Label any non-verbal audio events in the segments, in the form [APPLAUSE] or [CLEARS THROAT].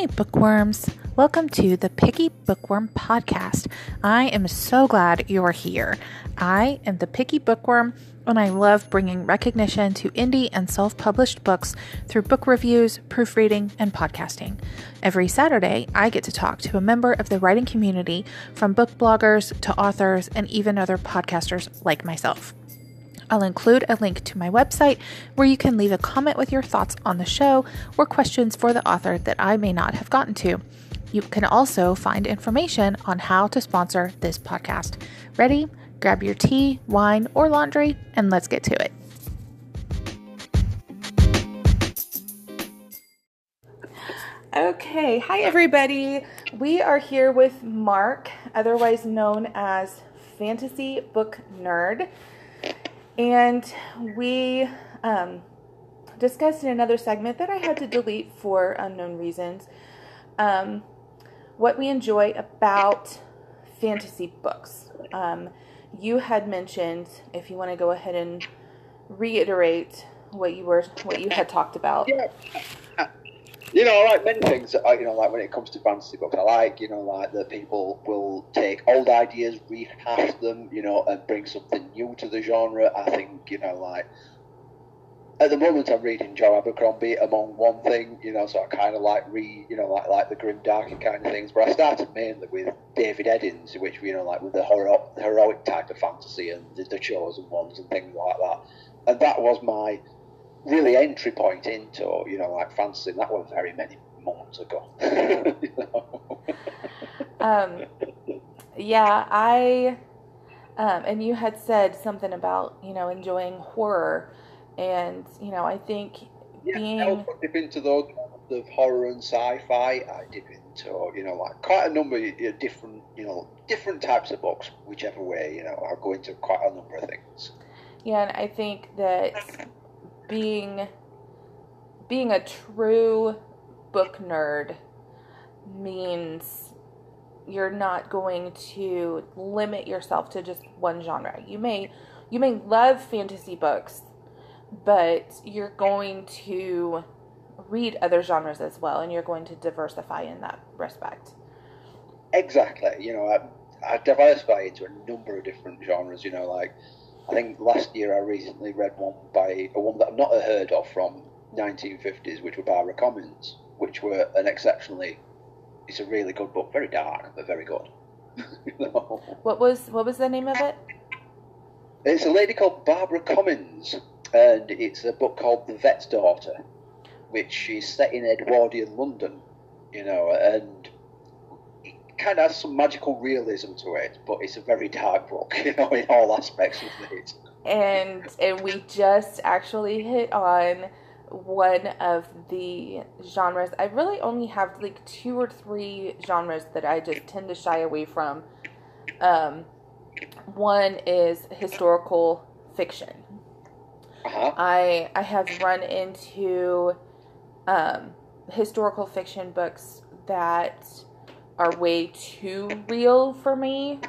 Hi, bookworms. Welcome to the Picky Bookworm Podcast. I am so glad you are here. I am the Picky Bookworm, and I love bringing recognition to indie and self published books through book reviews, proofreading, and podcasting. Every Saturday, I get to talk to a member of the writing community from book bloggers to authors and even other podcasters like myself. I'll include a link to my website where you can leave a comment with your thoughts on the show or questions for the author that I may not have gotten to. You can also find information on how to sponsor this podcast. Ready? Grab your tea, wine, or laundry, and let's get to it. Okay, hi everybody. We are here with Mark, otherwise known as Fantasy Book Nerd. And we um, discussed in another segment that I had to delete for unknown reasons um, what we enjoy about fantasy books. Um, you had mentioned, if you want to go ahead and reiterate what you were, what you had talked about. You know, like many things. Uh, you know, like when it comes to fantasy books, I like you know, like that people will take old ideas, rehash them, you know, and bring something new to the genre. I think you know, like at the moment, I'm reading Joe Abercrombie among one thing, you know, so I kind of like read, you know, like like the grim darker kind of things. But I started mainly with David Eddings, which you know, like with the hero- heroic type of fantasy and the, the chosen ones and things like that. And that was my really entry point into you know like fantasy. And that was very many months ago. [LAUGHS] you know? um, yeah, I. Um, and you had said something about you know enjoying horror, and you know I think yeah, being I dip into those of horror and sci-fi. I dip into you know like quite a number of different you know different types of books, whichever way you know. I go into quite a number of things. Yeah, and I think that being being a true book nerd means you're not going to limit yourself to just one genre. You may you may love fantasy books, but you're going to read other genres as well and you're going to diversify in that respect. Exactly. You know, I, I diversify into a number of different genres, you know, like I think last year I recently read one by a woman that I've not heard of from 1950s, which were Barbara Comyns, which were an exceptionally. It's a really good book, very dark but very good. [LAUGHS] What was what was the name of it? It's a lady called Barbara Comyns, and it's a book called The Vet's Daughter, which is set in Edwardian London, you know, and kind of has some magical realism to it, but it's a very dark book, [LAUGHS] you know, in all aspects of it. And and we just actually hit on one of the genres. I really only have like two or three genres that I just tend to shy away from. Um, one is historical fiction. Uh-huh. I I have run into um, historical fiction books that are way too real for me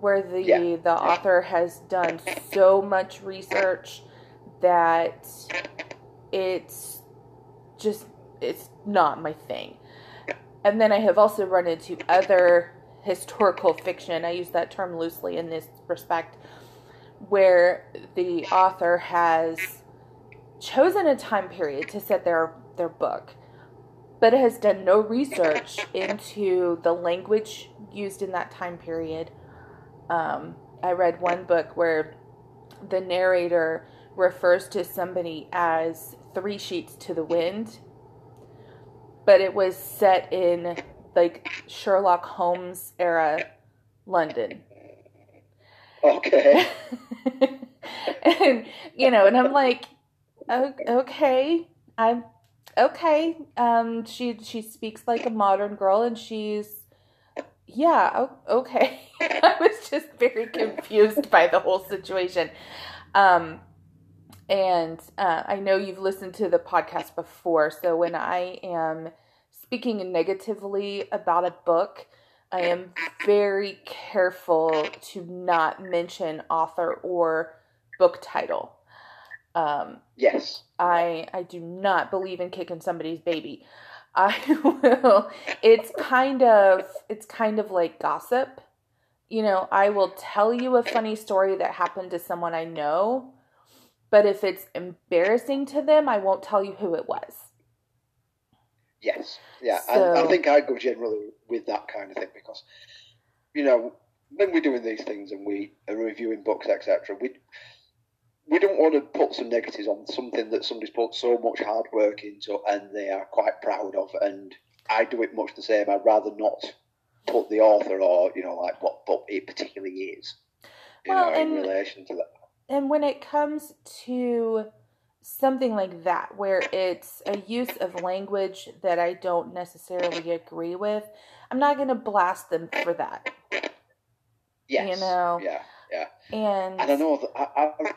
where the yeah. the author has done so much research that it's just it's not my thing. And then I have also run into other historical fiction. I use that term loosely in this respect where the author has chosen a time period to set their their book but it has done no research into the language used in that time period. Um, I read one book where the narrator refers to somebody as three sheets to the wind, but it was set in like Sherlock Holmes era London. Okay. [LAUGHS] and you know, and I'm like, okay, I'm okay. Um, she she speaks like a modern girl, and she's yeah, okay. [LAUGHS] I was just very confused by the whole situation. Um, and uh, I know you've listened to the podcast before, so when I am speaking negatively about a book, I am very careful to not mention author or book title. Um, yes. I I do not believe in kicking somebody's baby. I [LAUGHS] will. It's kind of it's kind of like gossip. You know, I will tell you a funny story that happened to someone I know, but if it's embarrassing to them, I won't tell you who it was. Yes, yeah, so, and I think I go generally with that kind of thing because, you know, when we're doing these things and we are reviewing books, etc., we we don't want to put some negatives on something that somebody's put so much hard work into and they are quite proud of. And I do it much the same. I'd rather not put the author or you know like what book it particularly is, well, know, and, in relation to that. And when it comes to something like that, where it's a use of language that I don't necessarily agree with, I'm not going to blast them for that. Yes. You know. Yeah. Yeah. And and I know that I, I've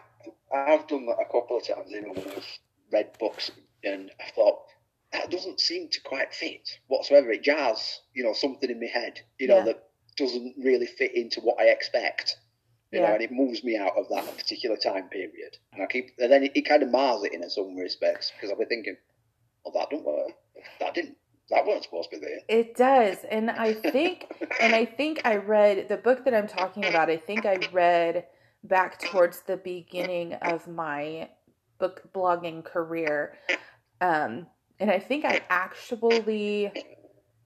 I've done that a couple of times. You know, when I've read books and I thought that doesn't seem to quite fit whatsoever. It jars, you know, something in my head, you know, yeah. that doesn't really fit into what I expect. You yeah. know, and it moves me out of that particular time period. And I keep, and then it, it kind of mars it in some respects because I'll be thinking, "Oh, that didn't work. That didn't that wasn't supposed to be there. It does. And I think and I think I read the book that I'm talking about, I think I read back towards the beginning of my book blogging career. Um, and I think I actually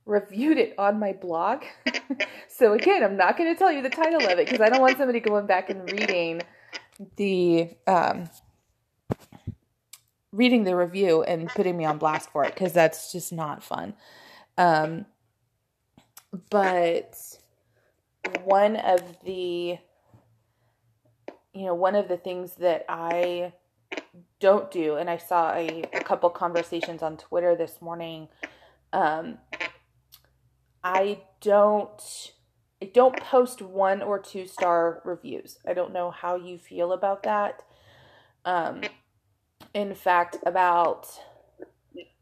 reviewed it on my blog. [LAUGHS] so again, I'm not going to tell you the title of it because I don't want somebody going back and reading the um, reading the review and putting me on blast for it because that's just not fun. Um, but one of the, you know, one of the things that I don't do, and I saw a, a couple conversations on Twitter this morning. Um, I don't. I don't post one or two star reviews. I don't know how you feel about that. Um, in fact, about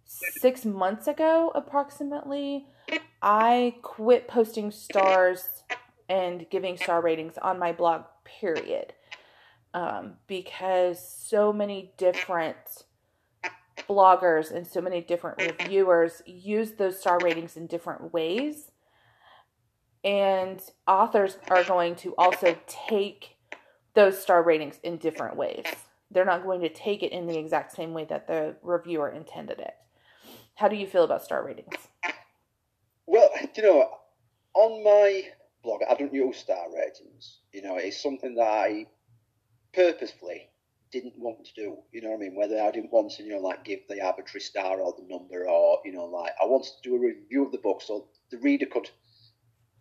six months ago, approximately, I quit posting stars and giving star ratings on my blog, period. Um, because so many different bloggers and so many different reviewers use those star ratings in different ways. And authors are going to also take those star ratings in different ways they're not going to take it in the exact same way that the reviewer intended it. How do you feel about star ratings? Well, you know, on my blog, I don't use star ratings. You know, it's something that I purposefully didn't want to do. You know what I mean? Whether I didn't want to, you know, like give the arbitrary star or the number, or you know, like I wanted to do a review of the book so the reader could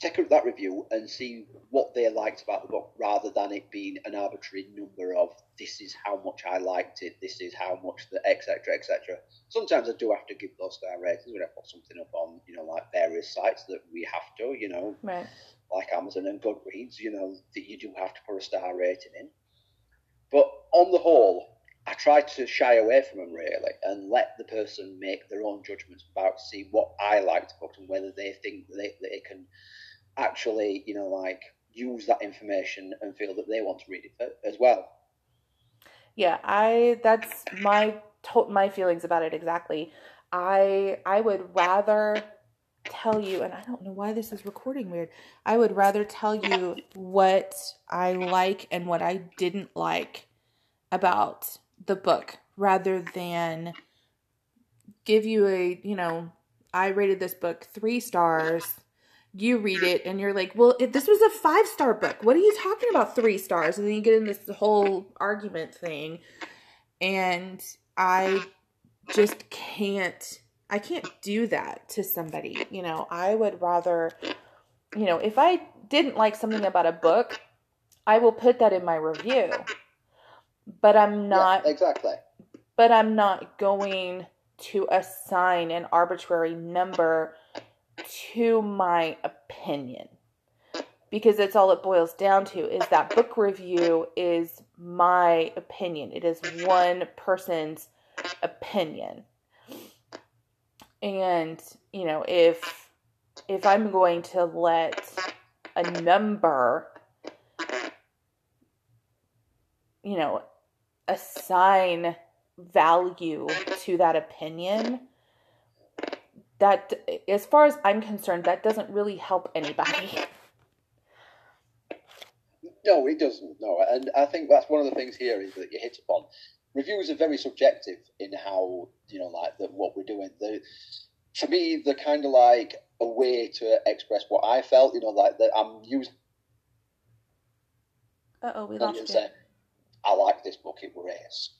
take up that review and see what they liked about the book rather than it being an arbitrary number of this is how much I liked it, this is how much the etc. etc. Sometimes I do have to give those star ratings when I put something up on, you know, like various sites that we have to, you know, right. like Amazon and Goodreads, you know, that you do have to put a star rating in. But on the whole, I try to shy away from them really and let the person make their own judgments about to see what I like about and whether they think they, they can actually, you know, like use that information and feel that they want to read it as well. Yeah, I that's my my feelings about it exactly. I I would rather tell you and I don't know why this is recording weird. I would rather tell you what I like and what I didn't like about the book rather than give you a, you know, I rated this book 3 stars you read it and you're like, well, this was a five star book. What are you talking about three stars? And then you get in this whole argument thing. And I just can't, I can't do that to somebody. You know, I would rather, you know, if I didn't like something about a book, I will put that in my review. But I'm not. Yeah, exactly. But I'm not going to assign an arbitrary number to my opinion because that's all it boils down to is that book review is my opinion it is one person's opinion and you know if if i'm going to let a number you know assign value to that opinion that, as far as I'm concerned, that doesn't really help anybody. No, it doesn't. No, and I think that's one of the things here is that you hit upon. Reviews are very subjective in how you know, like that what we're doing. The, for me, they're kind of like a way to express what I felt. You know, like that I'm using. Uh oh, we lost you. Say, I like this book. It was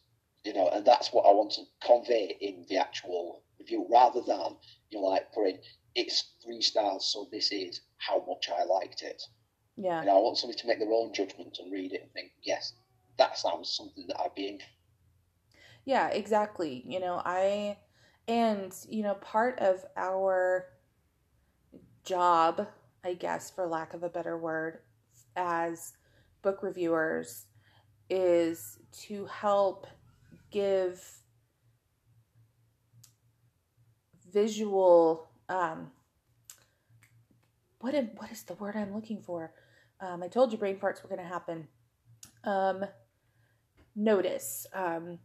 You know, and that's what I want to convey in the actual review, rather than you know, like putting it's three stars, so this is how much I liked it. Yeah. You know, I want somebody to make their own judgment and read it and think, yes, that sounds something that I'd be in. Yeah, exactly. You know, I, and, you know, part of our job, I guess, for lack of a better word, as book reviewers is to help give visual um what am, what is the word I'm looking for? Um, I told you brain farts were going to happen. Um, notice. Um,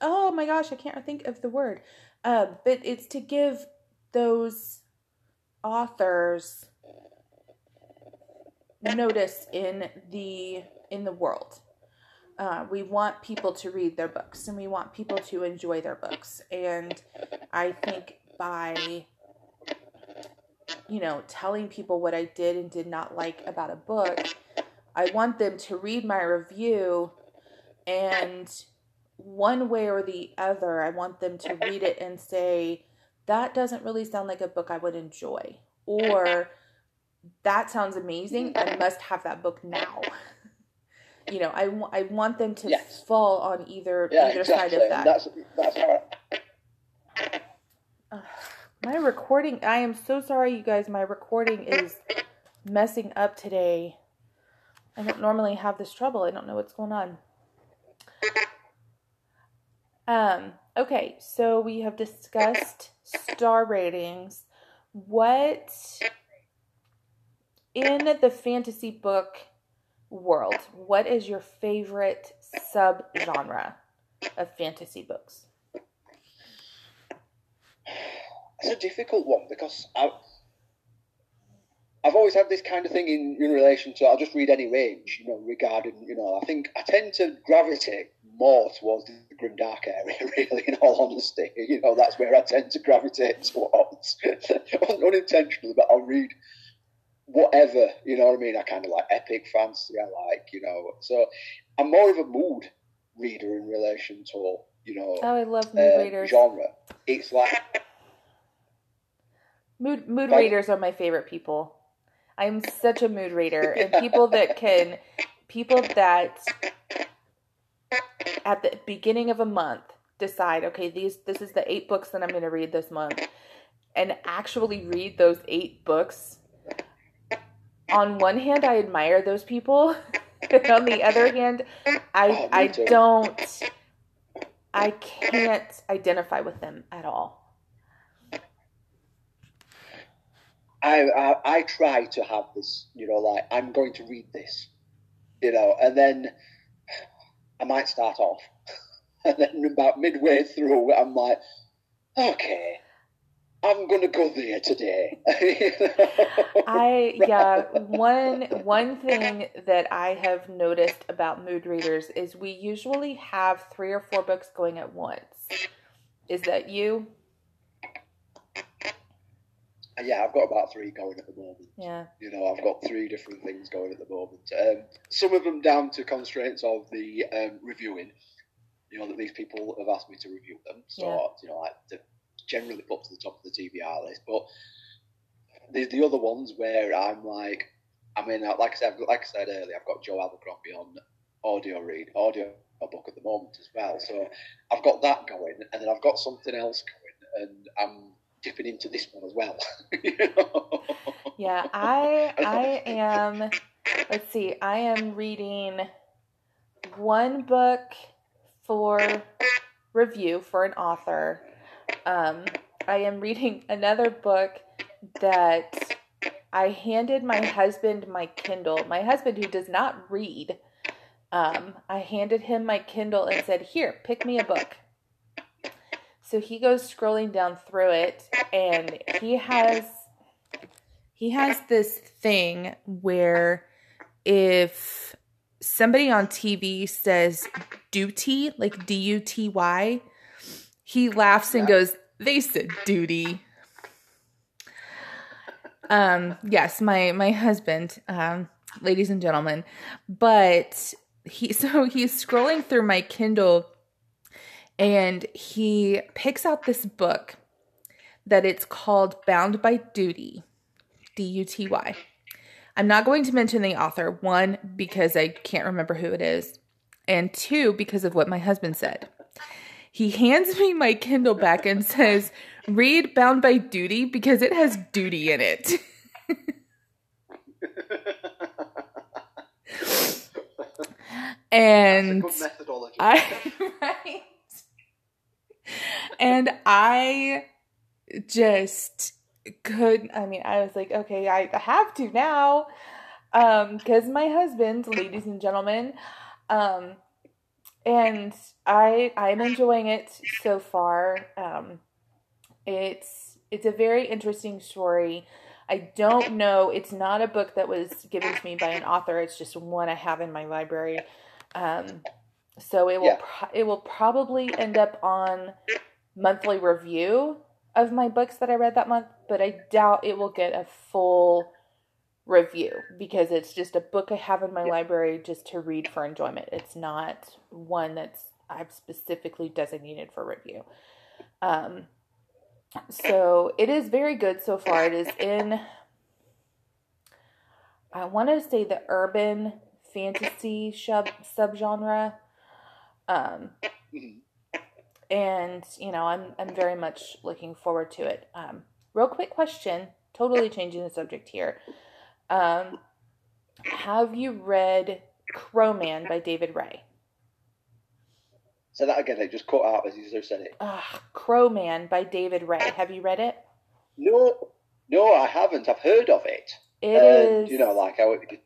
oh my gosh, I can't think of the word. Uh, but it's to give those authors notice in the in the world. Uh, we want people to read their books and we want people to enjoy their books. And I think by you know, telling people what I did and did not like about a book. I want them to read my review and one way or the other, I want them to read it and say, that doesn't really sound like a book I would enjoy. Or that sounds amazing. I [LAUGHS] must have that book now. [LAUGHS] you know, I, w- I want them to yes. fall on either yeah, either exactly. side of that. That's, that's how my recording, I am so sorry, you guys. My recording is messing up today. I don't normally have this trouble. I don't know what's going on. Um, okay, so we have discussed star ratings. What in the fantasy book world, what is your favorite subgenre of fantasy books? it's a difficult one because I, I've always had this kind of thing in, in relation to I'll just read any range, you know, regarding you know I think I tend to gravitate more towards the grimdark area, [LAUGHS] really. In all honesty, you know that's where I tend to gravitate towards, [LAUGHS] unintentionally. But I'll read whatever, you know what I mean. I kind of like epic fantasy. I like, you know, so I'm more of a mood reader in relation to you know. Oh, I love mood uh, readers. Genre. It's like Mood mood readers are my favorite people. I'm such a mood reader, and [LAUGHS] people that can, people that at the beginning of a month decide, okay, these this is the eight books that I'm going to read this month, and actually read those eight books. On one hand, I admire those people, [LAUGHS] on the other hand, I oh, I don't, I can't identify with them at all. I, I, I try to have this, you know, like I'm going to read this, you know, and then I might start off, [LAUGHS] and then about midway through, I'm like, okay, I'm gonna go there today. [LAUGHS] I yeah one one thing that I have noticed about mood readers is we usually have three or four books going at once. Is that you? Yeah, I've got about three going at the moment. Yeah. You know, I've got three different things going at the moment. Um, some of them down to constraints of the um, reviewing. You know that these people have asked me to review them, so yeah. you know, like generally put to the top of the TBR list. But there's the other ones where I'm like, I mean, like I said, like I said earlier, I've got Joe Abercrombie on audio read, audio book at the moment as well. So I've got that going, and then I've got something else going, and I'm dipping into this one as well. [LAUGHS] Yeah, I I am. Let's see. I am reading one book for review for an author. Um, I am reading another book that I handed my husband my Kindle. My husband, who does not read, um, I handed him my Kindle and said, "Here, pick me a book." So he goes scrolling down through it and he has he has this thing where if somebody on TV says duty, like D U T Y, he laughs and goes, "They said duty." Um, yes, my my husband, um, ladies and gentlemen, but he [LAUGHS] so he's scrolling through my Kindle and he picks out this book that it's called Bound by Duty, D U T Y. I'm not going to mention the author, one, because I can't remember who it is, and two, because of what my husband said. He hands me my Kindle back and says, Read Bound by Duty because it has duty in it. [LAUGHS] and I [LAUGHS] right. And I just could I mean I was like okay I have to now. Um cuz my husband ladies and gentlemen um and I I'm enjoying it so far. Um it's it's a very interesting story. I don't know it's not a book that was given to me by an author it's just one I have in my library. Um so it will yeah. pro- it will probably end up on monthly review of my books that I read that month, but I doubt it will get a full review because it's just a book I have in my yeah. library just to read for enjoyment. It's not one that's I've specifically designated for review. Um, so it is very good so far. It is in, I want to say the urban fantasy sub subgenre. Um, and you know i'm i'm very much looking forward to it. Um real quick question totally changing the subject here. Um have you read crowman by david Rae? Say that again it just cut out as you said it. Uh, crowman by david Rae. Have you read it? No no i haven't. I've heard of it. It and, is. you know like how it,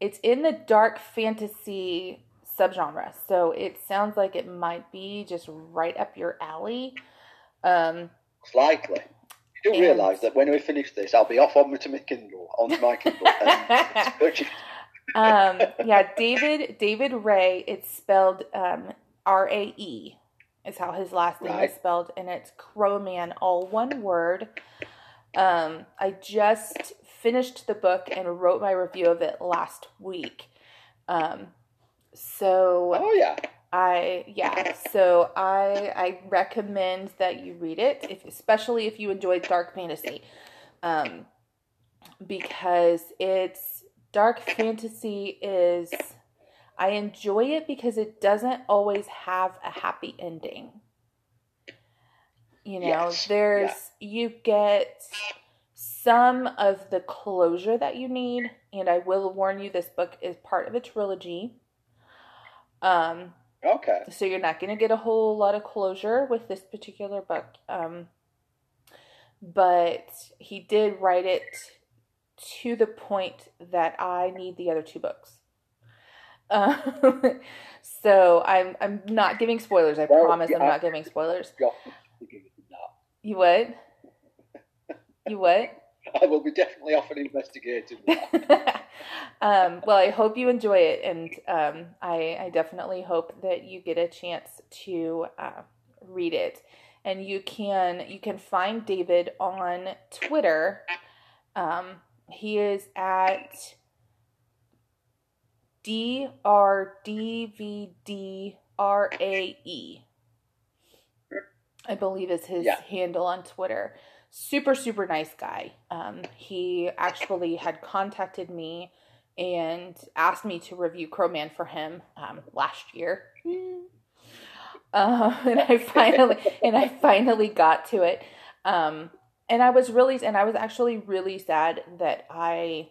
it's in the dark fantasy subgenre. So it sounds like it might be just right up your alley. Um, Slightly. You do realise that when we finish this, I'll be off on to my Kindle, onto my Kindle. [LAUGHS] um, yeah, David David Rae. It's spelled um, R A E. Is how his last name right. is spelled, and it's Crowman, all one word. Um, I just finished the book and wrote my review of it last week. Um, so Oh yeah. I yeah, so I I recommend that you read it, if especially if you enjoy dark fantasy. Um because it's dark fantasy is I enjoy it because it doesn't always have a happy ending. You know, yes. there's yeah. you get some of the closure that you need, and I will warn you this book is part of a trilogy. Um, okay. So you're not going to get a whole lot of closure with this particular book. Um, but he did write it to the point that I need the other two books. Um, [LAUGHS] so I'm I'm not giving spoilers. I well, promise I'm not giving spoilers. You what? [LAUGHS] You what? I will be definitely off and investigating [LAUGHS] um, well, I hope you enjoy it, and um, I, I, definitely hope that you get a chance to uh, read it. And you can you can find David on Twitter. Um, he is at D R D V D R A E. I believe is his yeah. handle on Twitter super super nice guy. Um, he actually had contacted me and asked me to review crowman for him um, last year. Uh, [LAUGHS] and i finally and i finally got to it. Um, and i was really and i was actually really sad that i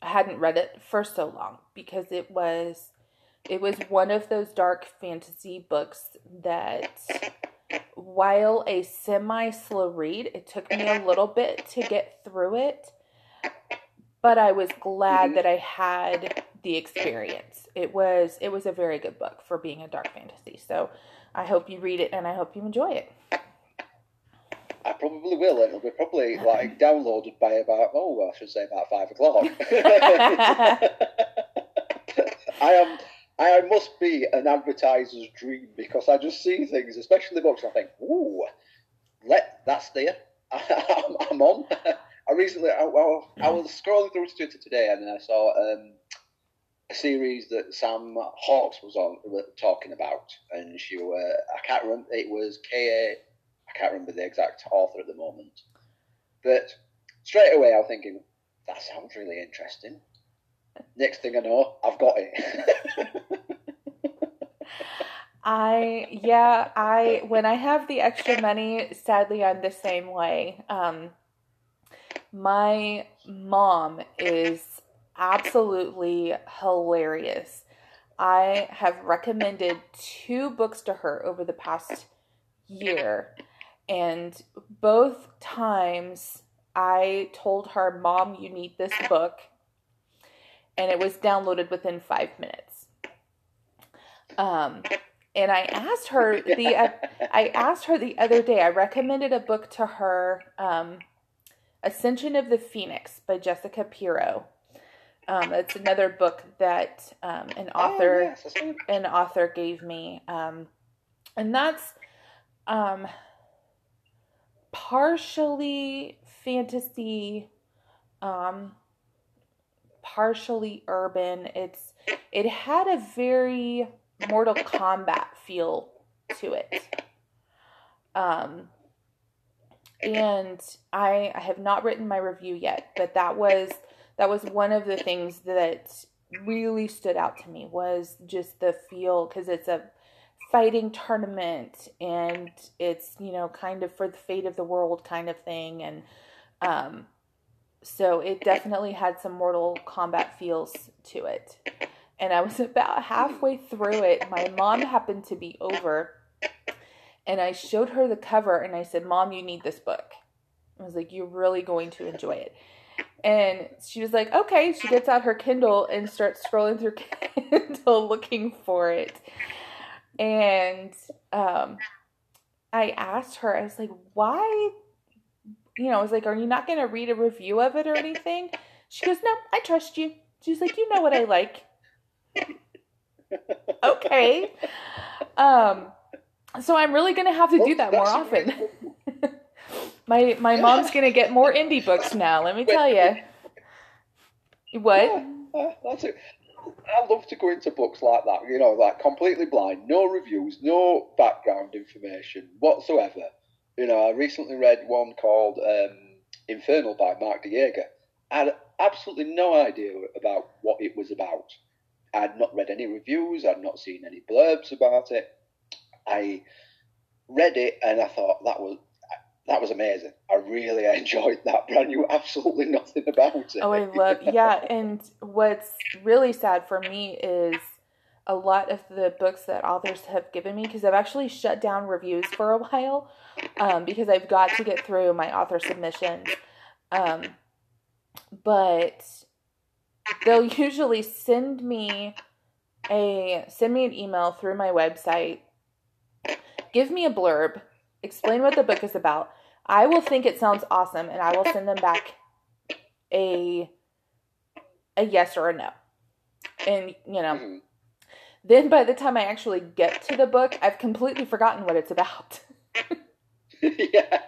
hadn't read it for so long because it was it was one of those dark fantasy books that while a semi slow read, it took me a little bit to get through it. but I was glad that I had the experience. It was it was a very good book for being a dark fantasy. So I hope you read it and I hope you enjoy it. I probably will. It'll be probably like [LAUGHS] downloaded by about oh I should say about five o'clock. [LAUGHS] [LAUGHS] I am I must be an advertiser's dream because I just see things, especially books, I think, ooh, let that's [LAUGHS] there. I'm, I'm on. [LAUGHS] I recently, I, well, I was scrolling through Twitter today and I saw um, a series that Sam Hawkes was on talking about, and she, uh, I can't remember, it was K. I can't remember the exact author at the moment, but straight away I was thinking that sounds really interesting. Next thing I know, I've got it. I yeah, I when I have the extra money, sadly I'm the same way. Um my mom is absolutely hilarious. I have recommended two books to her over the past year, and both times I told her, Mom, you need this book, and it was downloaded within five minutes. Um, and I asked her the uh, I asked her the other day. I recommended a book to her, um, Ascension of the Phoenix by Jessica Pirro. Um, it's another book that um, an oh, author oh, yes. an author gave me, um, and that's um, partially fantasy, um, partially urban. It's it had a very Mortal Kombat feel to it. Um, and I, I have not written my review yet, but that was that was one of the things that really stood out to me was just the feel because it's a fighting tournament and it's you know kind of for the fate of the world kind of thing and um so it definitely had some mortal kombat feels to it and i was [LAUGHS] about halfway through it my mom happened to be over and i showed her the cover and i said mom you need this book i was like you're really going to enjoy it and she was like, okay. She gets out her Kindle and starts scrolling through [LAUGHS] Kindle looking for it. And um, I asked her, I was like, why? You know, I was like, are you not going to read a review of it or anything? She goes, no, I trust you. She's like, you know what I like. okay. Um, so I'm really going to have to do that more often. [LAUGHS] My my mom's gonna get more indie books now. Let me tell you. What? Yeah, [LAUGHS] that's it. I love to go into books like that. You know, like completely blind, no reviews, no background information whatsoever. You know, I recently read one called um, Infernal by Mark Dieger. I had absolutely no idea about what it was about. I had not read any reviews. I'd not seen any blurbs about it. I read it and I thought that was that was amazing. I really [LAUGHS] enjoyed that, but I knew absolutely nothing about it. Oh, I love, [LAUGHS] yeah. And what's really sad for me is a lot of the books that authors have given me, because I've actually shut down reviews for a while, um, because I've got to get through my author submissions. Um, but they'll usually send me a send me an email through my website, give me a blurb, explain what the book is about I will think it sounds awesome and I will send them back a a yes or a no. And you know, mm-hmm. Then by the time I actually get to the book, I've completely forgotten what it's about. [LAUGHS] yeah.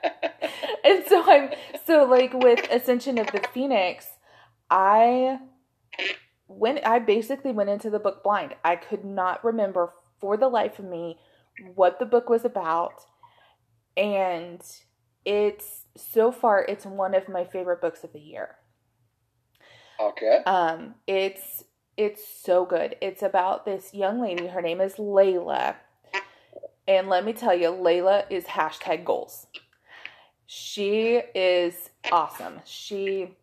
And so I'm so like with Ascension of the Phoenix, I went I basically went into the book blind. I could not remember for the life of me what the book was about and it's so far it's one of my favorite books of the year. Okay. Um it's it's so good. It's about this young lady. Her name is Layla. And let me tell you, Layla is hashtag goals. She is awesome. She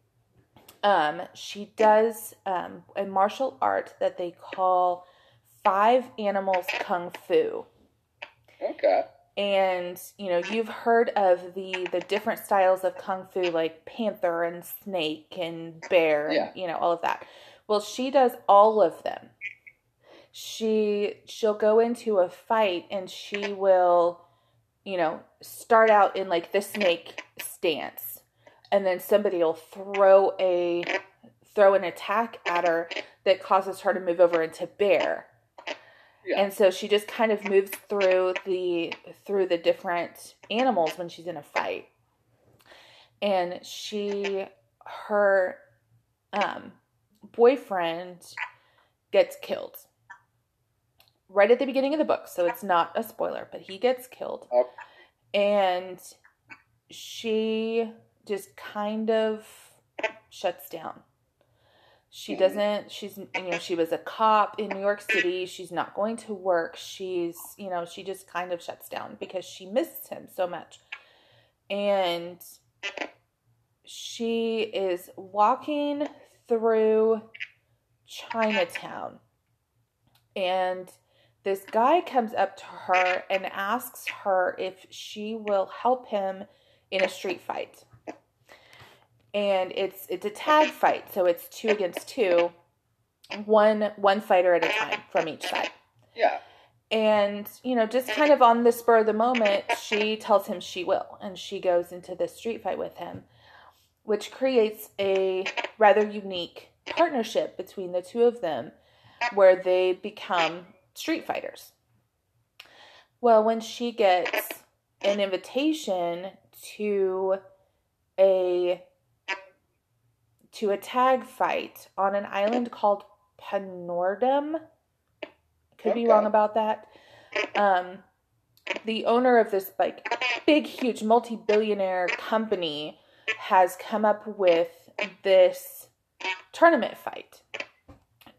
um she does um a martial art that they call five animals kung fu. Okay and you know you've heard of the the different styles of kung fu like panther and snake and bear Yeah. and you know all of that well she does all of them. She she'll go into a fight and she will you know start out in like the snake stance. And then somebody will throw a throw an attack at her that causes her to move over into bear. Yeah. and so she just kind of moves through the through the different animals when she's in a fight. And she her um boyfriend gets killed. Right at the beginning of the book so it's not a spoiler but he gets killed. And she just kind of shuts down. She Mhm. doesn't she's you know she was a cop in new york city. She's not going to work. She's you know she just kind of shuts down because she misses him so much. And she is walking through chinatown. And this guy comes up to her and asks her if she will help him in a street fight. And it's it's a tag fight so it's two against two one one fighter at a time from each side. Yeah. and you know just kind of on the spur of the moment she tells him she will and she goes into this street fight with him which creates a rather unique partnership between the two of them where they become street fighters well when she gets an invitation to a to a tag fight on an island called Panordum. Could be wrong about that. Um, the owner of this like big, huge, multi-billionaire company has come up with this tournament fight,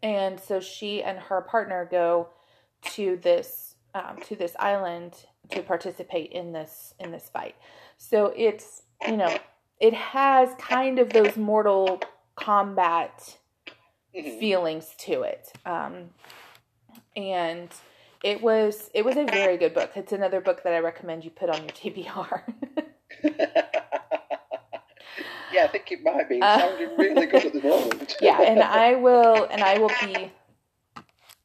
and so she and her partner go to this um, to this island to participate in this in this fight. So it's you know it has kind of those Mortal Kombat Mhm. feelings to it. Um, and it was it was a very good book. It's another book that I recommend you put on your TBR. [LAUGHS] [LAUGHS] yeah, I think it might be. Uh, sounding really good at the moment. [LAUGHS] yeah, and I [LAUGHS] will and I will be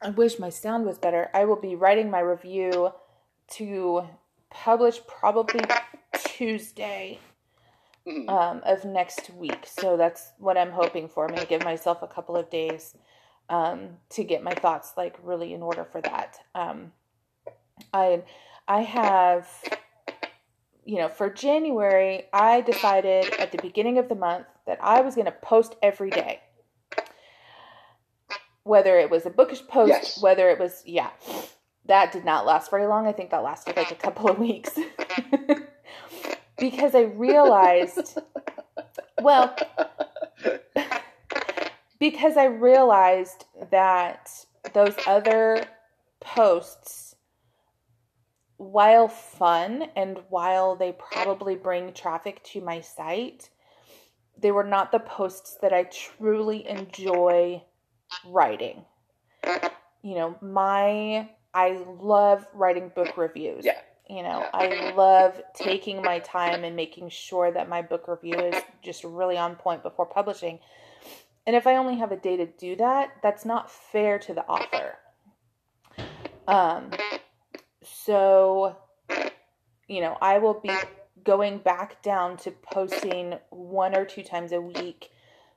I wish my sound was better. I will be writing my review to publish probably Tuesday Mhm. um, of next week. So that's what I'm hoping for. I'm going to give myself a couple of days um, to get my thoughts like really in order for that. Um, I I have you know for January I decided at the beginning of the month that I was going to post every day. Whether it was a bookish post, Yes. whether it was yeah, that did not last very long. I think that lasted like a couple of weeks. [LAUGHS] because I realized well, because I realized that those other posts, while fun and while they probably bring traffic to my site, they were not the posts that I truly enjoy writing. You know, my I love writing book reviews. Yeah. You know. I love taking my time and making sure that my book review is just really on point before publishing. And if I only have a day to do that, that's not fair to the author. Um, so, you know, I will be going back down to posting one or two times a week,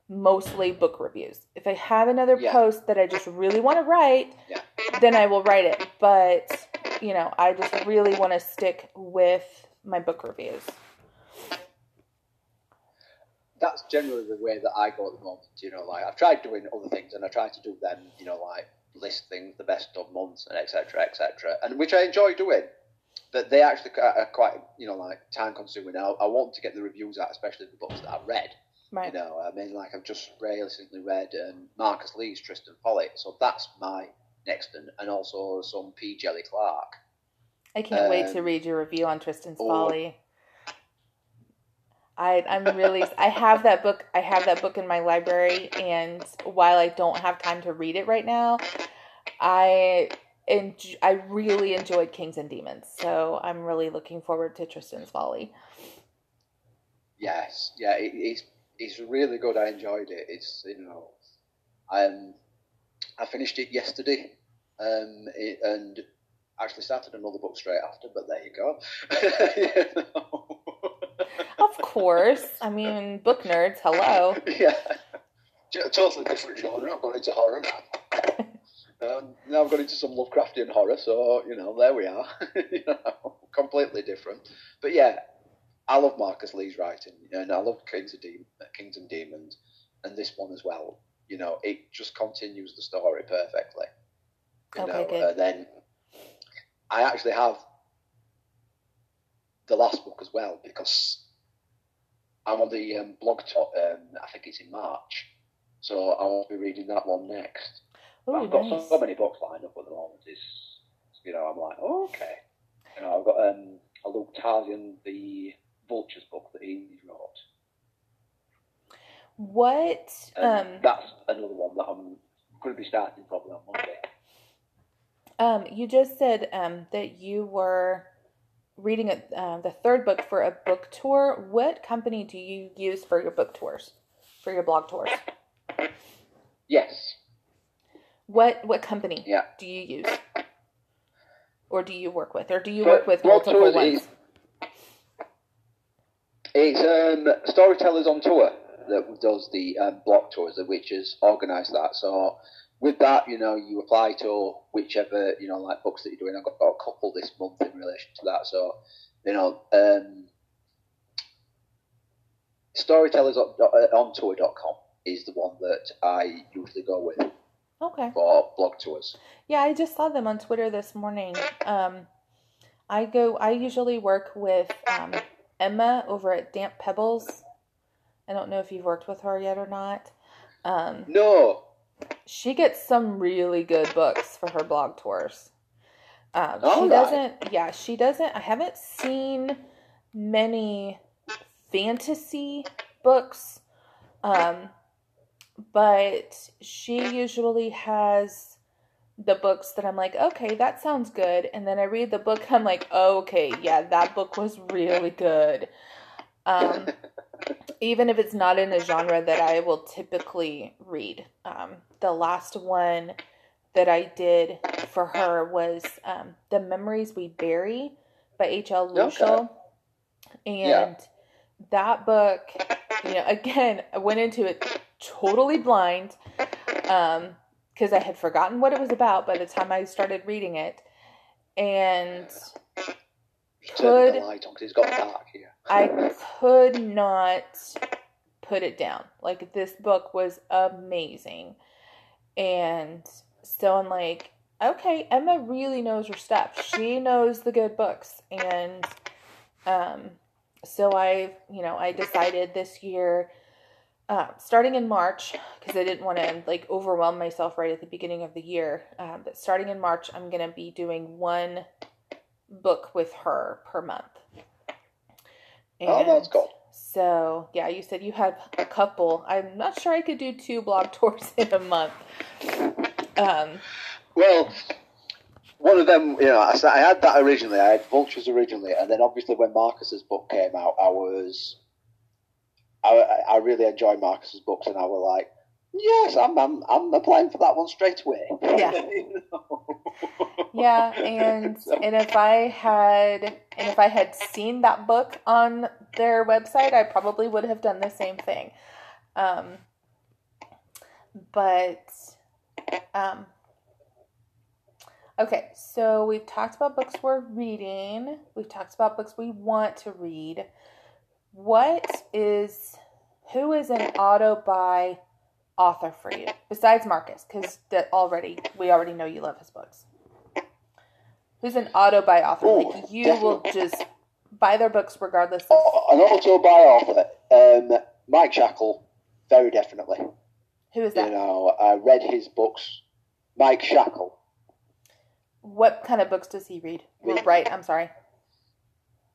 mostly book reviews. If I have another Yeah. post that I just really want to write, Yeah. then I will write it. But, you know, I just really want to stick with my book reviews. That's generally the way that I go at the moment. You know, like I've tried doing other things, and I try to do them. You know, like list things, the best of months, and etc. etc. And which I enjoy doing. But they actually are quite, you know, like time consuming. I, I want to get the reviews out, especially the books that I've read. Right. You know, I mean, like I've just recently read um, Marcus Lee's Tristan Folly, so that's my next, and, and also some P. Djèlí Clark. I can't wait to Um, read your review on Tristan's or- Folly. I I'm really I have that book I have that book in my library and while I don't have time to read it right now, I and I really enjoyed Kings and Daemons, so I'm really looking forward to Tristan's Folly. Yes, yeah, it, it's it's really good. I enjoyed it. It's you know, um, I finished it yesterday, um, it, and actually started another book straight after. But there you go. [LAUGHS] you know. [LAUGHS] of course, I mean, book nerds. Hello. [LAUGHS] Yeah, totally different genre. I've gone into horror now. [LAUGHS] Um, now I've gone into some Lovecraftian horror, so you know, there we are. you know, completely different. But yeah, I love Marcus Lee's writing, and I love Kings, of De- Kings and Daemons, and this one as well. You know, it just continues the story perfectly. You okay, know, good. and then I actually have the last book as well because I'm on the um, blog talk. Um, I think it's in March, so I will be reading that one next. Ooh, I've got nice. so, many books lined up at the moment. It's you know I'm like oh, okay. You know I've got um, a Luke Tarzian the Vultures book that he wrote. What? Um, that's another one that I'm going to be starting probably on Monday. Um, you just said um, that you were reading a, uh, the third book for a book tour. What company do you use for your book tours, for your blog tours? [LAUGHS] Yes. What what company yeah. do you use, or do you work with, or do you for, work with multiple ones? Is, it's um, Storytellers on Tour that does the um, block tours, which has organised that. So with that, you know, you apply to whichever, you know, like books that you're doing. I've got, got a couple this month in relation to that. So, you know, um, storytellers on, on is the one that I usually go with. Okay. For blog tours. Yeah, I just saw them on Twitter this morning. Um, I go. I usually work with um, Emma over at Damp Pebbles. I don't know if you've worked with her yet or not. Um, no. She gets some really good books for her blog tours. Um, she right. doesn't. Yeah, she doesn't. I haven't seen many fantasy books, um, but she usually has the books that I'm like, okay, that sounds good. And then I read the book, [LAUGHS] I'm like, oh, okay, yeah, that book was really good. Um, [LAUGHS] even if it's not in a genre that I will typically read. Um, the last one that I did for her was um, The Memories We Bury by H.L. Luschel. Okay. And yeah. that book, you know, again, I went into it totally blind. Um, because I had forgotten what it was about by the time I started reading it, and could I could not put it down. Like this book was amazing, and so I'm like, okay, Emma really knows her stuff. She knows the good books, and um, so I, you know, I decided this year uh, starting in March, because I didn't want to like overwhelm myself right at the beginning of the year. Uh, but starting in March, I'm going to be doing one book with her per month. And oh, that's cool. So yeah, you said you had a couple. I'm not sure I could do two blog [LAUGHS] tours in a month. Um, well, one of them, you know, I, had that originally. I had Vultures originally, and then obviously when Marcus's book came out, I was I, I really enjoy Marcus's books, and I was like, yes, I'm, I'm, I'm applying for that one straight away. Yeah. [LAUGHS] yeah, and and if I had and if I had seen that book on their website, I probably would have done the same thing. Um, but um, okay, so we've talked about books we're reading. We've talked about books we want to read what is who is an auto buy author for you besides Marcus? Because that already we already know you love his books. Who's an auto buy author? Ooh, like you definitely. will just buy their books regardless. Of... An auto buy author, um, Mike Shackle, very definitely. Who is that? You know, I read his books. Mike Shackle. What kind of books does he read? Right, I'm sorry.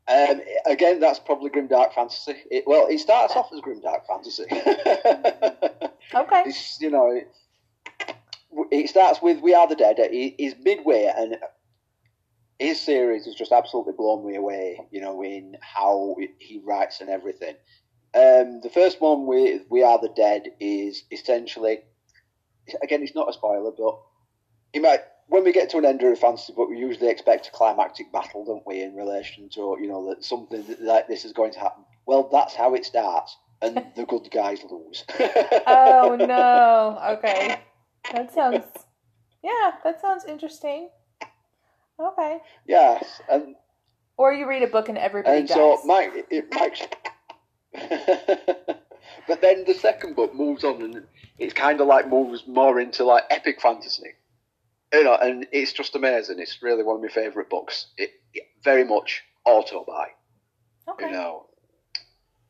Um, again, that's probably grimdark fantasy. It, well, it starts off as grimdark fantasy. [LAUGHS] okay. It's, you know, it, it starts with We Are the Dead. He's midway, and his series has just absolutely blown me away. You know, in how he writes and everything. Um, the first one with We Are the Dead is essentially, again, it's not a spoiler, but you might when we get to an end of a fantasy book, we usually expect a climactic battle, don't we, in relation to you know that something like this is going to happen. Well, that's how it starts, and [LAUGHS] the good guys lose. oh no! [LAUGHS] Okay, that sounds yeah, that sounds interesting. Okay. Yes, and or you read a book and everybody and dies. so Mike, it, Mike. [LAUGHS] but then the second book moves on, and it's kind of like moves more into like epic fantasy you know, and it's just amazing. It's really one of my favourite books. It, it, very much auto buy. Okay. You know,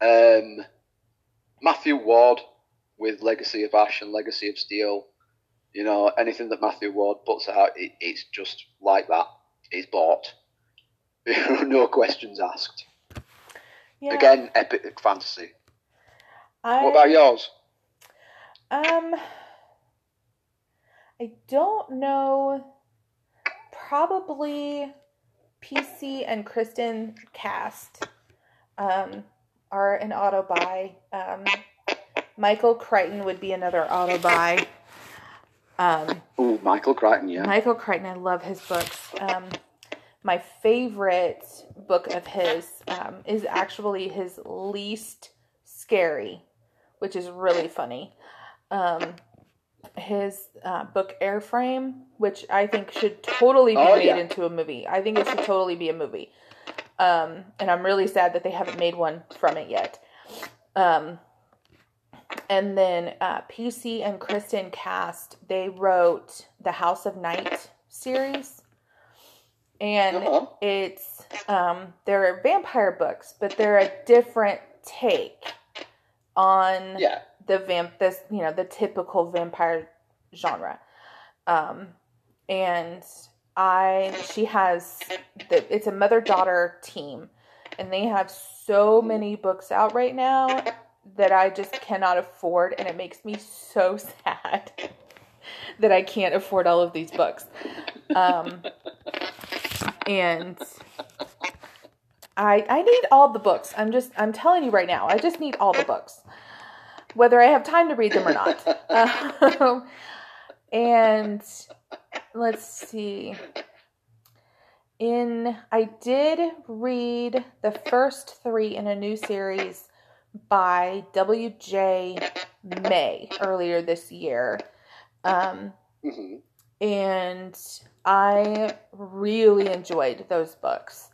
um, Matthew Ward with Legacy of Ash and Legacy of Steel. You know, anything that Matthew Ward puts out, it, it's just like that. It's bought. [LAUGHS] no questions asked. Yeah. Again, epic fantasy. I, what about yours? Um. I don't know. Probably PC and Kristen Cast um, are an auto buy. Um, Michael Crichton would be another auto buy. Um, oh, Michael Crichton, yeah. Michael Crichton, I love his books. Um, my favorite book of his um, is actually his least scary, which is really funny. Um, his uh, book Airframe, which I think should totally be oh, made yeah. into a movie. I think it should totally be a movie. Um, and I'm really sad that they haven't made one from it yet. Um, and then uh, PC and Kristen Cast, they wrote the House of Night series. And uh-huh. it's, um, they're vampire books, but they're a different take on yeah the vamp this you know the typical vampire genre um and i she has the it's a mother daughter team and they have so many books out right now that i just cannot afford and it makes me so [LAUGHS] sad that i can't afford all of these books um and I I need all the books. I'm just I'm telling you right now. I just need all the books whether I have time to read them or not. [LAUGHS] um, and let's see. In I did read the first three in a new series by W.J. May earlier this year. Um, mm-hmm. And I really enjoyed those books.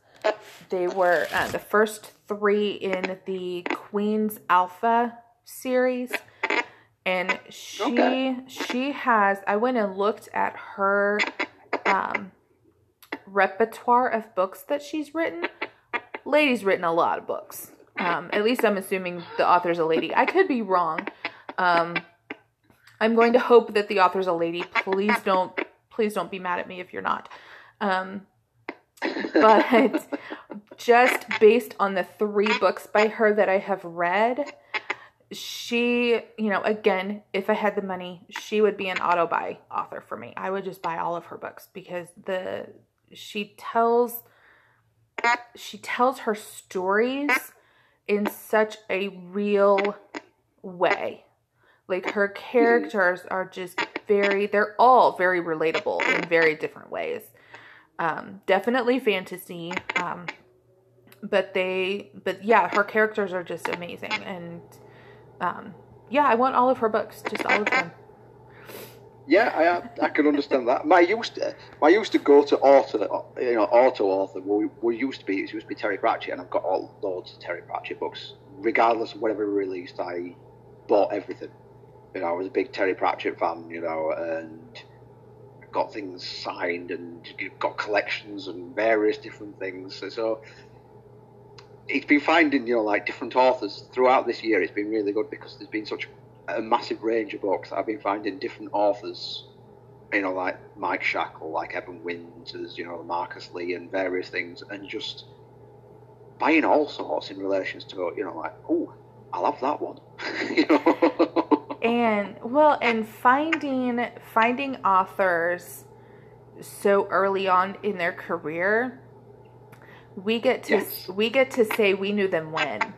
They were uh, the first three in the Queen's Alpha series and she okay. she has I went and looked at her um, repertoire of books that she's written. Lady's written a lot of books. Um, at least I'm assuming the author's a lady. I could be wrong. Um, I'm going to hope that the author's a lady. Please don't please don't be mad at me if you're not. Um, but [LAUGHS] just based on the three books by her that I have read, she, you know, again, if I had the money, she would be an auto buy author for me. I would just buy all of her books because the she tells she tells her stories in such a real way. Like her characters are just very they're all very relatable in very different ways. Um, definitely fantasy. Um, but they but yeah, her characters are just amazing and um, yeah, I want all of her books, just all of them. Yeah, I I can understand that. My used to, my used to go to author, you know, auto author. We, we used to be it used to be Terry Pratchett, and I've got all loads of Terry Pratchett books. Regardless of whatever released, I bought everything. You know, I was a big Terry Pratchett fan. You know, and got things signed and got collections and various different things. So, so it's been finding you know like different authors throughout this year. It's been really good because there's been such a massive range of books. I've been finding different authors, you know, like Mike Shackle, like Evan Winters, you know, Marcus Lee, and various things, and just buying all sorts in relations to you know like oh I love that one, [LAUGHS] you know. and well, and finding finding authors so early on in their career, we get to yes. we get to say we knew them when. [LAUGHS]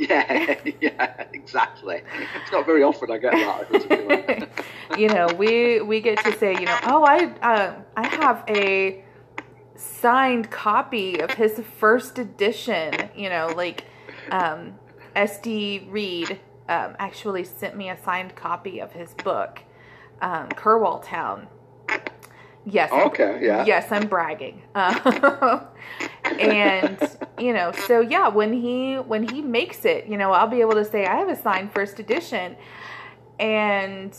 Yeah, [LAUGHS] yeah, exactly. It's not very often I get that. [LAUGHS] you know, we we get to say, you know, oh, I uh, I have a signed copy of his first edition. You know, like um, SD Reed um, actually sent me a signed copy of his book, um, Curwall Town. Yes. Okay. Yeah. Yes, I'm bragging. Uh, [LAUGHS] and you know, so yeah, when he when he makes it, you know, I'll be able to say I have a signed first edition, and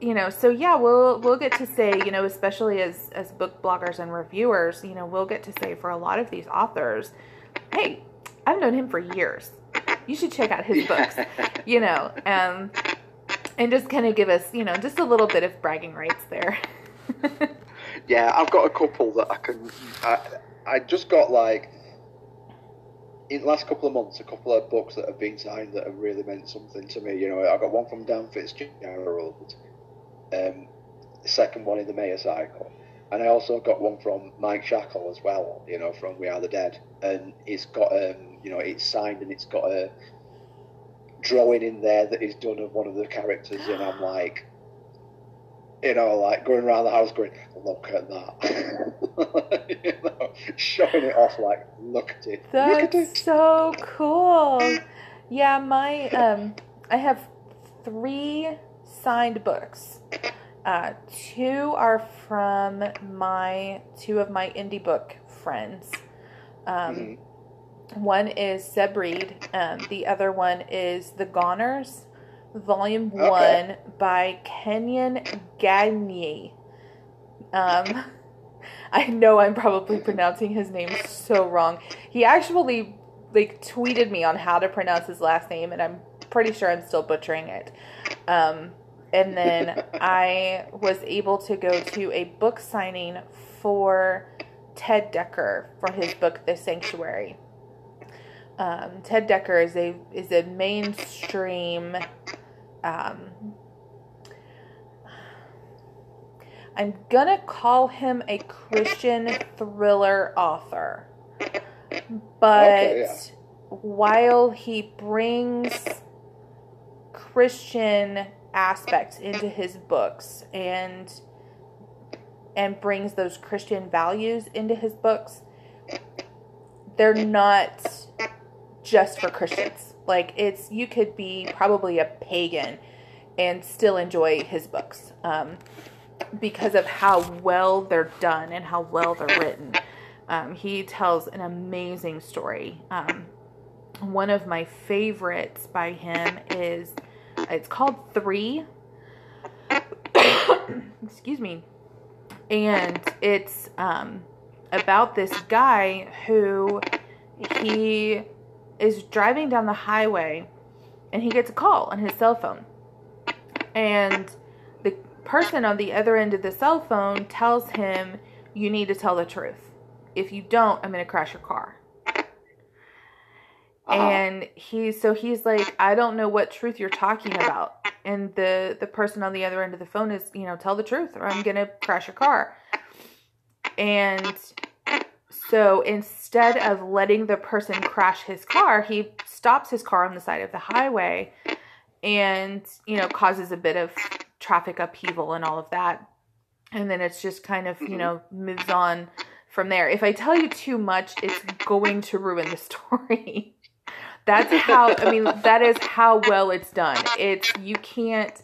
you know, so yeah, we'll we'll get to say, you know, especially as as book bloggers and reviewers, you know, we'll get to say for a lot of these authors, hey, I've known him for years. You should check out his books, you know, um, and just kind of give us, you know, just a little bit of bragging rights there. [LAUGHS] yeah, I've got a couple that I can. I, I just got like in the last couple of months, a couple of books that have been signed that have really meant something to me. You know, I got one from Dan Fitzgerald, um, the second one in the Maer Cycle, and I also got one from Mike Shackle as well. You know, from We Are the Dead, and it's got um, you know, it's signed and it's got a drawing in there that is done of one of the characters, and I'm like, you know, like going around the house going, look at that. [LAUGHS] you know, showing it off like, look at it. That's at it. so cool. Yeah, my um I have three signed books. Uh, two are from my two of my indie book friends. Um, mm-hmm. One is Zeb Reed. Um, the other one is The Goners. Volume okay. One by Kenyon Gagne. Um, [LAUGHS] I know I'm probably pronouncing his name so wrong. He actually like tweeted me on how to pronounce his last name, and I'm pretty sure I'm still butchering it. Um, and then [LAUGHS] I was able to go to a book signing for Ted Dekker for his book The Sanctuary. Um, Ted Dekker is a is a mainstream um, I'm gonna call him a Christian thriller author. But okay, yeah. while he brings Christian aspects into his books and and brings those Christian values into his books, they're not just for Christians. Like it's you could be probably a pagan and still enjoy his books um, because of how well they're done and how well they're written. Um, he tells an amazing story. Um, one of my favorites by him is it's called Three. [COUGHS] Excuse me. And it's um, about this guy who he is driving down the highway and he gets a call on his cell phone. And the person on the other end of the cell phone tells him, You need to tell the truth. If you don't, I'm going to crash your car. Uh-huh. And he, so he's like, I don't know what truth you're talking about. And the the person on the other end of the phone is, you know, tell the truth or I'm gonna crash your car. And so instead of letting the person crash his car, he stops his car on the side of the highway and, you know, causes a bit of traffic upheaval and all of that. And then it's just kind of, you mm-hmm. know, moves on from there. If I tell you too much, it's going to ruin the [LAUGHS] story. That's how I mean that is how well it's done. It's you can't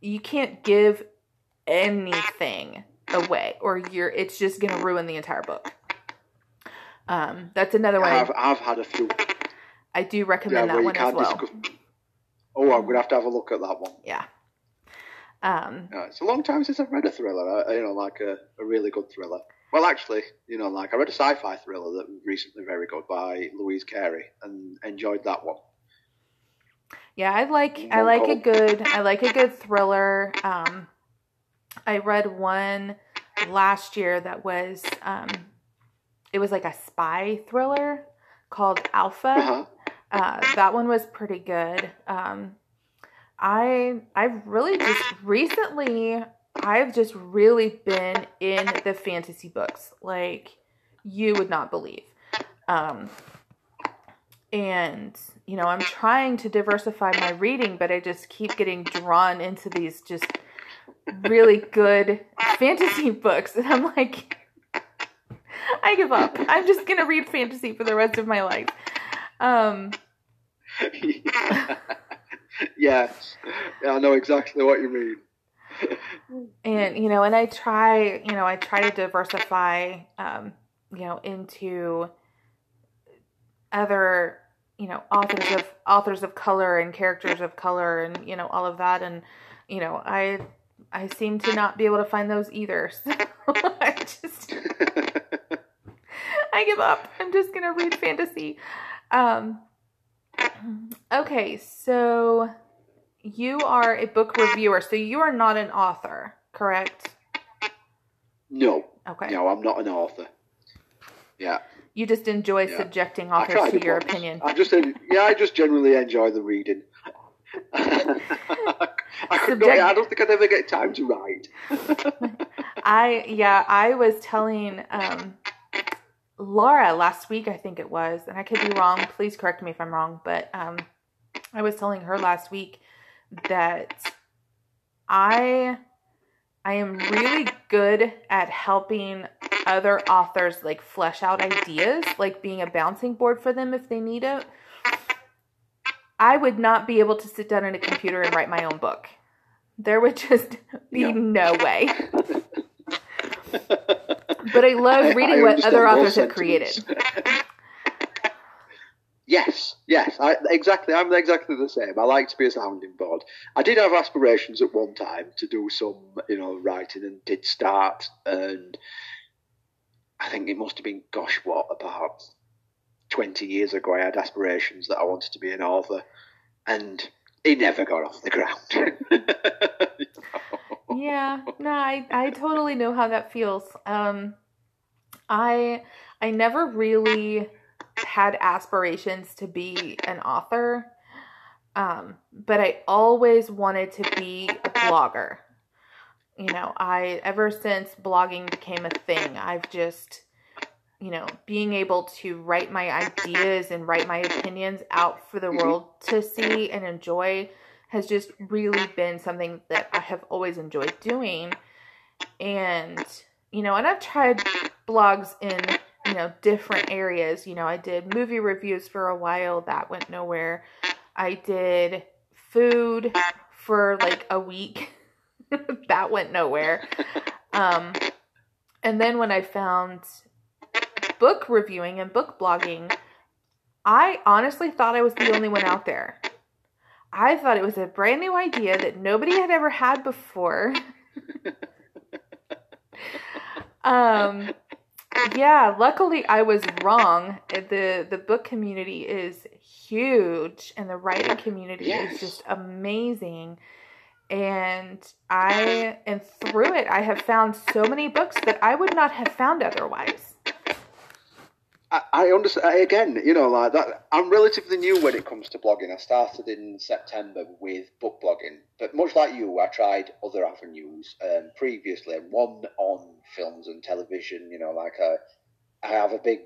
you can't give anything away or you're it's just going to ruin the entire book. Um, that's another one. I've, I've had a few. I do recommend yeah, that one as well. Discuss... Oh, I'm gonna have to have a look at that one. Yeah. Um, yeah, it's a long time since I've read a thriller. You know, like a, a really good thriller. Well, actually, you know, like I read a sci-fi thriller that was recently very good by Louise Carey and enjoyed that one. Yeah, I like I like a good I like a good thriller. Um, I read one last year that was um, it was like a spy thriller called Alpha. Uh-huh. Uh, that one was pretty good. Um, I I've really just recently I've just really been in the fantasy books like you would not believe. Um and you know, I'm trying to diversify my reading, but I just keep getting drawn into these just really good fantasy [LAUGHS] books and I'm like I give up. I'm just to read fantasy for the rest of my life. Um [LAUGHS] yes, yeah, I know exactly what you mean. and you know, and I try, you know, I try to diversify, um, you know, into other, you know, authors of authors of color and characters of color, and you know, all of that, and you know, I I seem to not be able to find those either. [LAUGHS] So [LAUGHS] I just I give up. I'm just gonna read fantasy. Um, Okay, so you are a book reviewer, so you are not an author, correct? No. Okay. No, I'm not an author. Yeah. You just enjoy yeah. subjecting authors to your opinion. I just, yeah, I just generally enjoy the reading. [LAUGHS] I, Subject- I don't think I'd ever get time to write. [LAUGHS] I yeah, I was telling um, Laura last week, I think it was, and I could be wrong. Please correct me if I'm wrong, but um, I was telling her last week that I I am really good at helping other authors like flesh out ideas, like being a bouncing board for them if they need it. I would not be able to sit down in a computer and write my own book. There would just be no, no way. [LAUGHS] but I love reading I, I what other authors have created. [LAUGHS] yes, yes, I, exactly. I'm exactly the same. I like to be a sounding board. I did have aspirations at one time to do some, you know, writing, and did start. And I think it must have been, gosh, what about twenty years ago? I had aspirations that I wanted to be an author, and it never got off the ground. [LAUGHS] yeah, no, I I totally know how that feels. Um, I I never really had aspirations to be an author. Um, but I always wanted to be a blogger. You know, I ever since blogging became a thing, I've just you know, being able to write my ideas and write my opinions out for the mm-hmm. world to see and enjoy has just really been something that I have always enjoyed doing. And, you know, and I've tried blogs in, you know, different areas. You know, I did movie reviews for a while, that went nowhere. I did food for like a week, [LAUGHS] that went nowhere. Um, and then when I found book reviewing and book blogging, I honestly thought I was the only one out there. I thought it was a brand new idea that nobody had ever had before. [LAUGHS] um [LAUGHS] yeah, luckily I was wrong. The the book community is huge and the writing community yes. is just amazing. And I and through it I have found so many books that I would not have found otherwise. I, I understand. I, again, you know, like that. I'm relatively new when it comes to blogging. I started in September with book blogging, but much like you, I tried other avenues um, previously. One on films and television. You know, like I, I have a big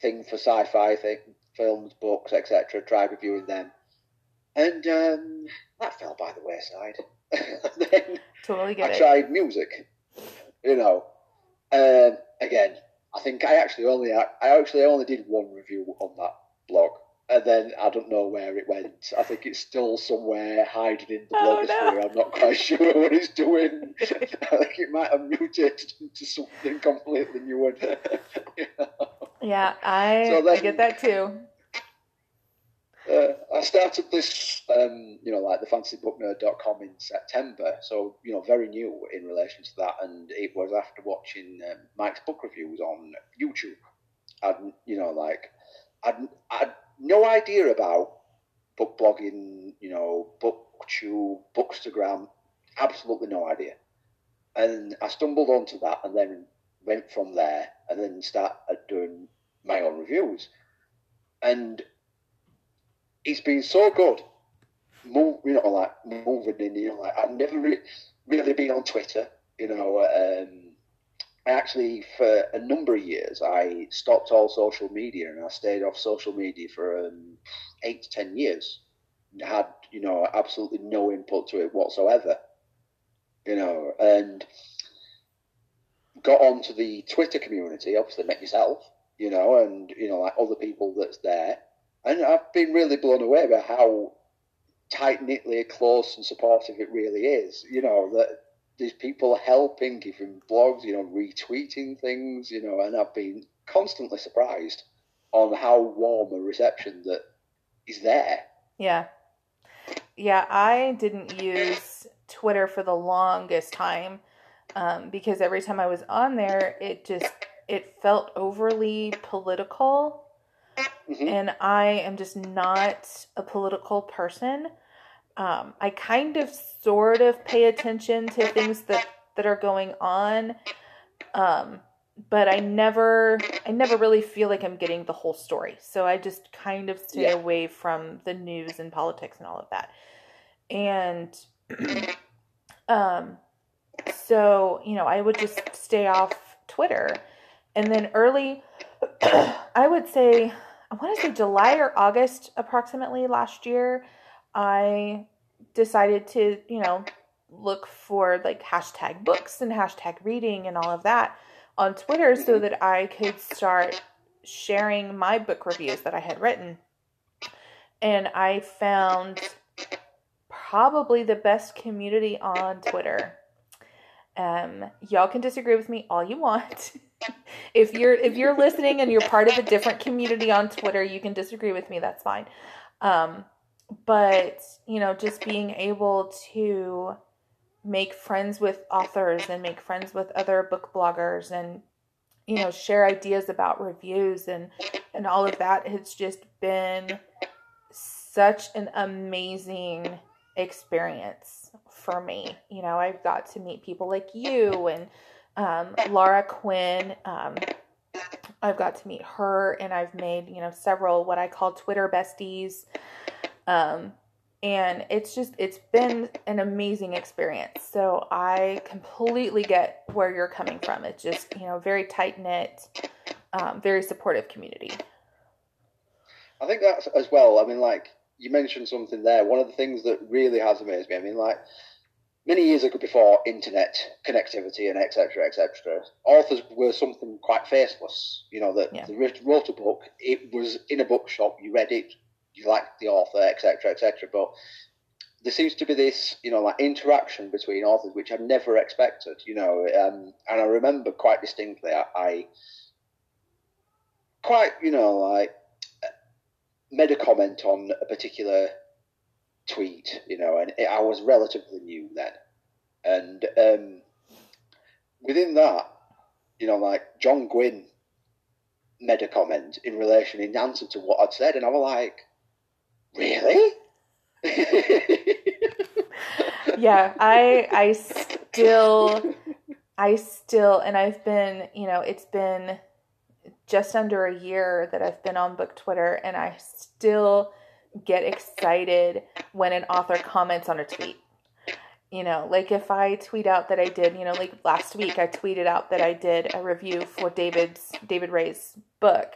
thing for sci-fi thing, films, books, etc. Tried reviewing them, and um, that fell by the wayside. [LAUGHS] then totally get I it. tried music. You know, um, again, I think I actually only I actually only did one review on that blog, and then I don't know where it went. I think it's still somewhere hiding in the oh, blogosphere. No. I'm not quite [LAUGHS] sure what it's doing. [LAUGHS] I think it might have mutated into something completely new. [LAUGHS] you know? Yeah, I, so then, I get that too. Uh, I started this, um, you know, like the fantasybooknerd.com in September, so, you know, very new in relation to that. And it was after watching um, Mike's book reviews on YouTube. I'd, you know, like, I'd, I'd no idea about book blogging, you know, booktube, bookstagram, absolutely no idea. And I stumbled onto that and then went from there and then started doing my own reviews. And it's been so good move, you know, like moving in, you know, like I've never re- really been on Twitter, you know. Um, I actually, for a number of years, I stopped all social media and I stayed off social media for um, eight to ten years. Had you know absolutely no input to it whatsoever, you know, and got onto the Twitter community. Obviously, met yourself, you know, and you know like other people that's there, and I've been really blown away by how tight knitly close and supportive it really is. You know that there's people helping, giving blogs, you know, retweeting things, you know, and I've been constantly surprised on how warm a reception that is there. Yeah. Yeah, I didn't use Twitter for the longest time um, because every time I was on there, it just it felt overly political, mm-hmm. and I am just not a political person. Um, I kind of sort of pay attention to things that that are going on, um, but I never I never really feel like I'm getting the whole story. So I just kind of stay yeah. away from the news and politics and all of that. And [CLEARS THROAT] um so, you know, I would just stay off Twitter. And then early [CLEARS THROAT] I would say I want to say July or August approximately last year, I decided to, you know, look for like hashtag books and hashtag reading and all of that on Twitter so that I could start sharing my book reviews that I had written. And I found probably the best community on Twitter. Um, y'all can disagree with me all you want. [LAUGHS] if you're if you're listening and you're part of a different community on Twitter, you can disagree with me. That's fine. Um, but you know, just being able to make friends with authors and make friends with other book bloggers and you know share ideas about reviews and and all of that has just been such an amazing experience for me you know i've got to meet people like you and um, laura quinn um, i've got to meet her and i've made you know several what i call twitter besties. Um, and it's just it's been an amazing experience. So i completely get where you're coming from. It's just you know very tight knit um, very supportive community. I think that's as well. I mean like you mentioned something there. One of the things that really has amazed me i mean like many years ago before internet connectivity and etc etc authors were something quite faceless you know that yeah. they wrote a book it was in a bookshop you read it you liked the author, etc., etc. But there seems to be this, you know, like interaction between authors, which I've never expected, you know. Um, and I remember quite distinctly, I, I quite, you know, like made a comment on a particular tweet, you know, and it, I was relatively new then, and um, within that, you know, like John Gwynne made a comment in relation in answer to what I'd said, and I was like, Really? [LAUGHS] yeah, I I still I still and I've been, you know, it's been just under a year that I've been on book Twitter and I still get excited when an author comments on a tweet. You know, like if I tweet out that I did, you know, like last week I tweeted out that I did a review for David's David Rae's book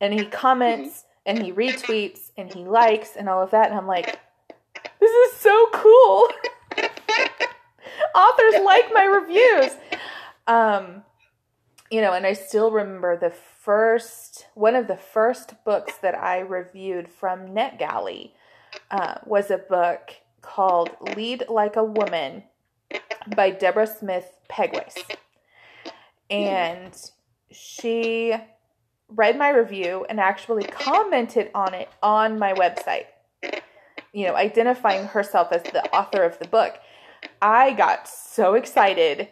and he comments mm-hmm and he retweets and he likes and all of that and I'm like this is so cool. [LAUGHS] Authors like my reviews. Um you know, and I still remember the first one of the first books that I reviewed from NetGalley uh, was a book called Lead Like a Woman by Deborah Smith Pegues. And she read my review and actually commented on it on my website. You know, identifying herself as the author of the book. I got so excited,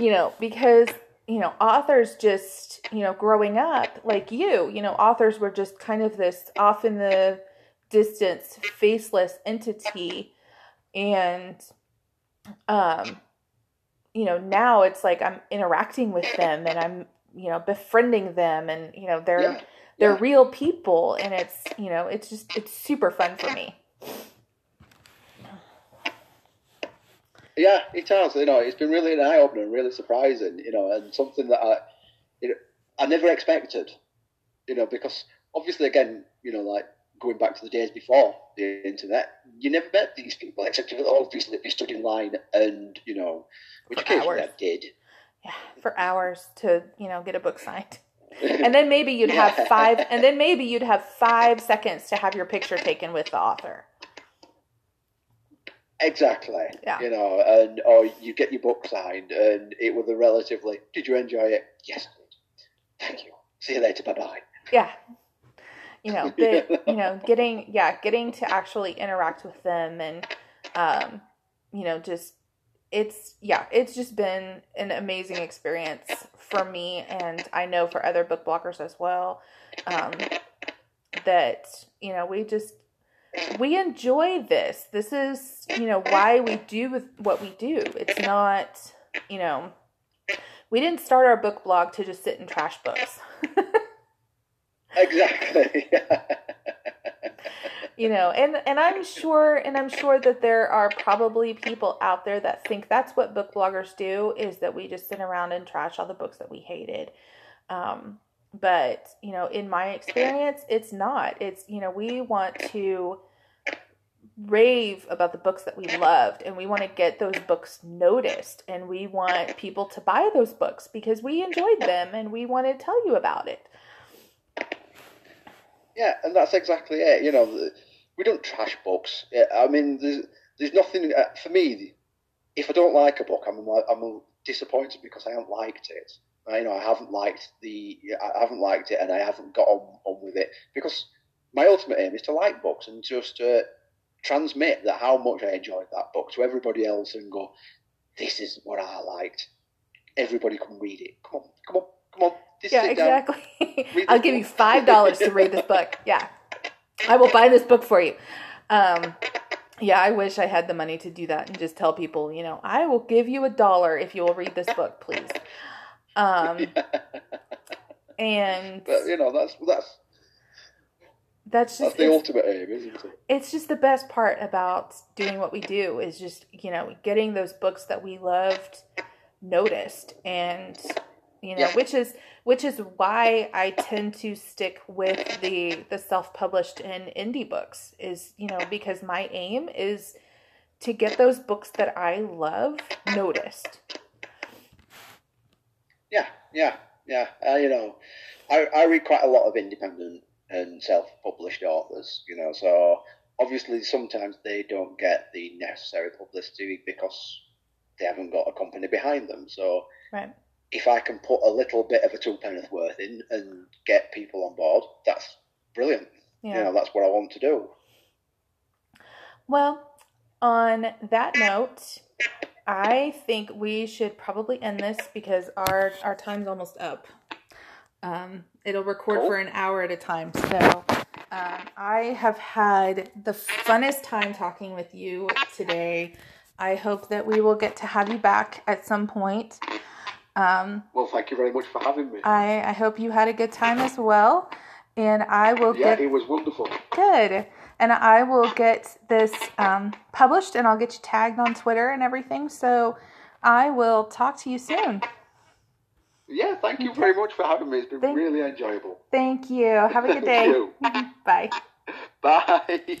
you know, because, you know, authors just, you know, growing up like you, you know, authors were just kind of this off in the distance, faceless entity. And, um, you know, now it's like I'm interacting with them and I'm you know befriending them and you know they're yeah. they're yeah. real people and it's you know it's just it's super fun for me Yeah, it has. You know, it's been really an eye opener, really surprising. You know, and something that I, you know, I never expected. You know, because obviously, again, you know, like going back to the days before the internet, you never met these people except you obviously you stood in line and you know, which For occasionally hours. I did. Yeah, for hours to you know get a book signed, [LAUGHS] and then maybe you'd Yeah. have five, and then maybe you'd have five seconds to have your picture taken with the author. Exactly. Yeah. You know, and or you get your book signed, and it was a relatively. Did you enjoy it? Yes. Thank you. See you later. Bye bye. Yeah, you know, the, [LAUGHS] you know, getting yeah, getting to actually interact with them, and um, you know, just it's yeah, it's just been an amazing experience for me, and I know for other book blockers as well. Um, that you know, we just we enjoy this. This is, you know, why we do what we do. It's not, you know, we didn't start our book blog to just sit and trash books. [LAUGHS] Exactly. [LAUGHS] you know, and and I'm sure and I'm sure that there are probably people out there that think that's what book bloggers do is that we just sit around and trash all the books that we hated. Um but, you know, in my experience, it's not. It's, you know, we want to rave about the books that we loved and we want to get those books noticed and we want people to buy those books because we enjoyed them and we want to tell you about it. Yeah, and that's exactly it. You know, we don't trash books. I mean, there's there's nothing uh, for me. If I don't like a book, I'm I'm disappointed because I haven't liked it. I, you know, I haven't liked the, I haven't liked it, and I haven't got on, on with it because my ultimate aim is to like books and just uh, transmit that how much I enjoyed that book to everybody else and go, this is what I liked. Everybody come read it. Come on, come on, come on. Just Yeah, exactly. I'll give you five dollars to read this book. [LAUGHS] Yeah, I will buy this book for you. Um, yeah, I wish I had the money to do that and just tell people, you know, I will give you a dollar if you will read this book, please. Um, [LAUGHS] and But you know, that's that's that's that's just the it's, ultimate aim, isn't it? it's just the best part about doing what we do is just you know getting those books that we loved noticed and you know Yeah. which is which is why I tend to stick with the the self-published and indie books is you know because my aim is to get those books that I love noticed. Yeah, yeah, yeah. Uh, you know, I, I read quite a lot of independent and self-published authors. You know, so obviously sometimes they don't get the necessary publicity because they haven't got a company behind them. So Right. if I can put a little bit of a two penneth worth in and get people on board, that's brilliant. Yeah. You know, that's what I want to do. Well, on that note, I think we should probably end this because our our time's almost up. Um, it'll record Cool. for an hour at a time. So um, I have had the funnest time talking with you today. I hope that we will get to have you back at some point. Um, Well, thank you very much for having me. I, I hope you had a good time as well. And I will yeah, get it was wonderful. Good. And I will get this um, published and I'll get you tagged on Twitter and everything. So I will talk to you soon. Yeah, thank you very much for having me. It's been Thank- really enjoyable. Thank you. Have a good [LAUGHS] Thank day. you. [LAUGHS] Bye. [LAUGHS] Bye.